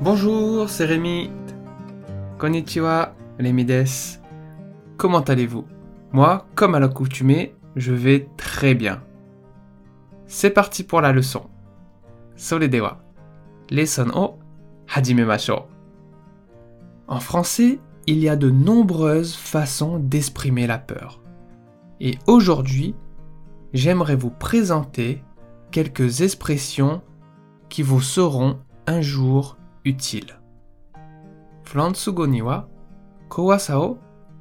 Bonjour, c'est Rémi. Konnichiwa, Rémi des. Comment allez-vous? Moi, comme à l'accoutumée, je vais très bien. C'est parti pour la leçon. Soredewa, lesson o hajimemashou. En français, il y a de nombreuses façons d'exprimer la peur. Et aujourd'hui, j'aimerais vous présenter quelques expressions qui vous seront un jour utile. Fransugo ni wa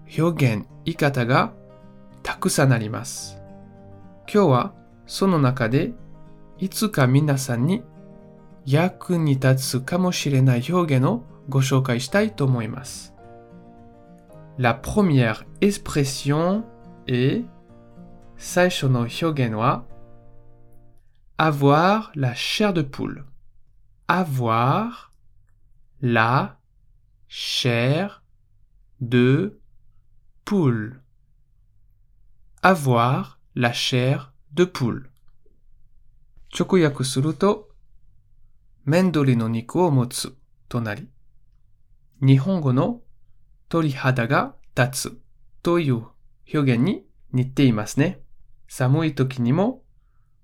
hyogen ikata ga takusan arimasu. Kyou wa sono naka de itsu ka minasan ni yaku ni tatsu kamoshirenai hyogen o go shoukai shitai tomoimasu. La première expression est Saisho no hyogen wa avoir la chair de poule. Avoir la chair de poule. Avoir la chair de poule. 直訳すると、面鳥の肉を持つとなり、日本語の鳥肌が立つという表現に似ていますね。寒い時にも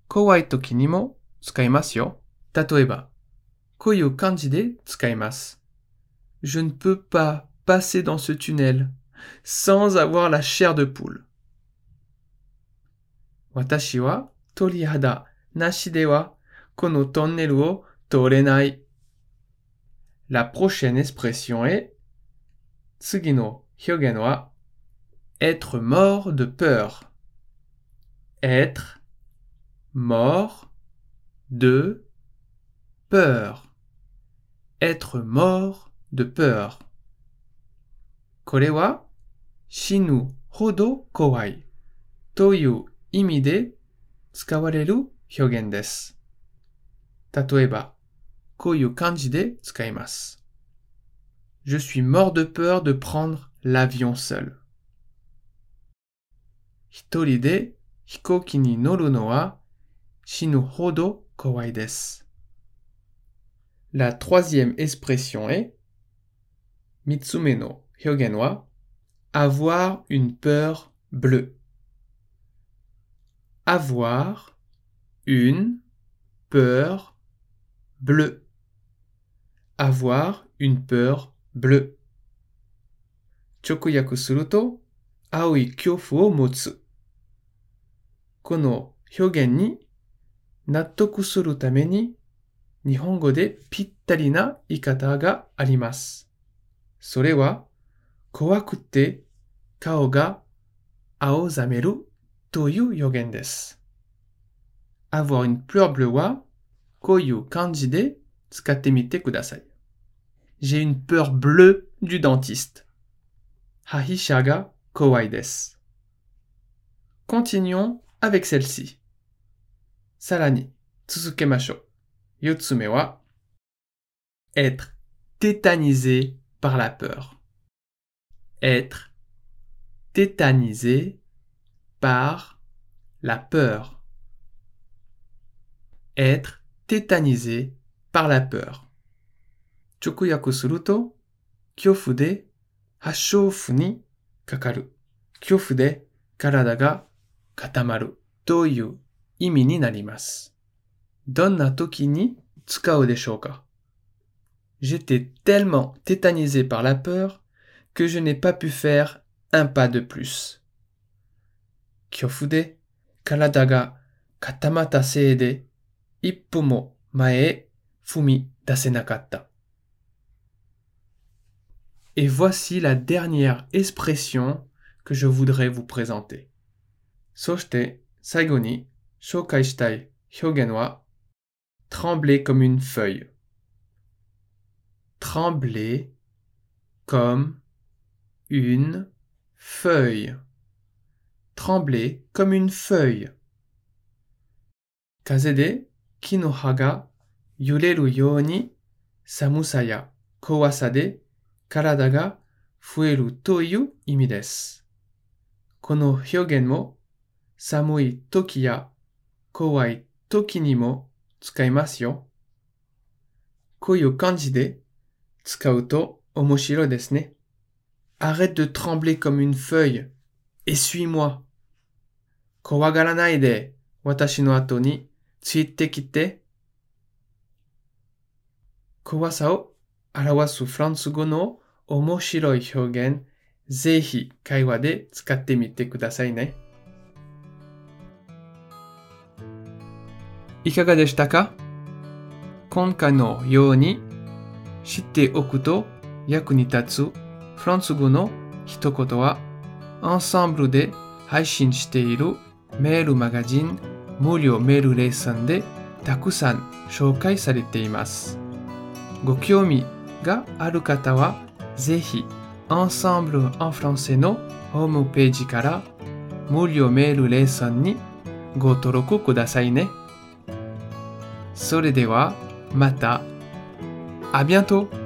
怖い時にも使いますよ。例えば、koyo kanji de. Je ne peux pas passer dans ce tunnel sans avoir la chair de poule. Watashi wa torihada kono wo. La prochaine expression est tsugi no être mort de peur. Être mort de peur être mort de peur. Korewa shinu hodo kowai toyu imi de tsukawareru. Tatoeba, koyu kanji de. Je suis mort de peur de prendre l'avion seul. Hitori de hikoki ni noru no wa shinu hodo kowai desu. La troisième expression est Mitsume no avoir une peur bleue. Avoir une peur bleue. Avoir une peur bleue. chokuyakusuruto, aoi kyofu motsu. Kono hyogen ni suru ni の表現に納得するために日本語でぴったりな言い方があります。それは怖くて顔が青ざめるという表現です。avoir une peur bleue はこういう感じで使ってみてください。J'ai une peur bleue du dentiste. 歯医者が怖いです。Continuons avec celle-ci. さらに続けましょう。 四つ目は être tétanisé par la peur. être tétanisé par la peur. être tétanisé par la peur. 直訳すると、恐怖で発症符にかかる。恐怖で体が固まるという意味になります。 どんな時に使うでしょうか J'étais tellement tétanisé par la peur que je n'ai pas pu faire un pas de plus. 恐怖で体が固まったせいで一歩も前へ踏み出せなかった。Et voici la dernière expression que je voudrais vous présenter. そして最後に紹介したい表現は trembler comme une feuille. Trembler comme une feuille. Trembler comme une feuille. Kaze de ki no ha ga yureru fueru toyu imi desu. Kono hyogen mo samui toki ya kowai toki ni mo 使いますよ。こういう感じで使うと面白いですね。Arrête de trembler comme une feuille. Essuie-moi. 怖がらないで、私の後についてきて。怖さを表すフランス語の面白い表現、ぜひ会話で使ってみてくださいね。いかがでしたか？今回のように知っておくと役に立つフランス語の一言は、アンサンブルで配信しているメールマガジン無料メールレッスンでたくさん紹介されています。ご興味がある方は、ぜひ、アンサンブル・アン・フランセのホームページから無料メールレッスンにご登録くださいね。それでは、また。À bientôt!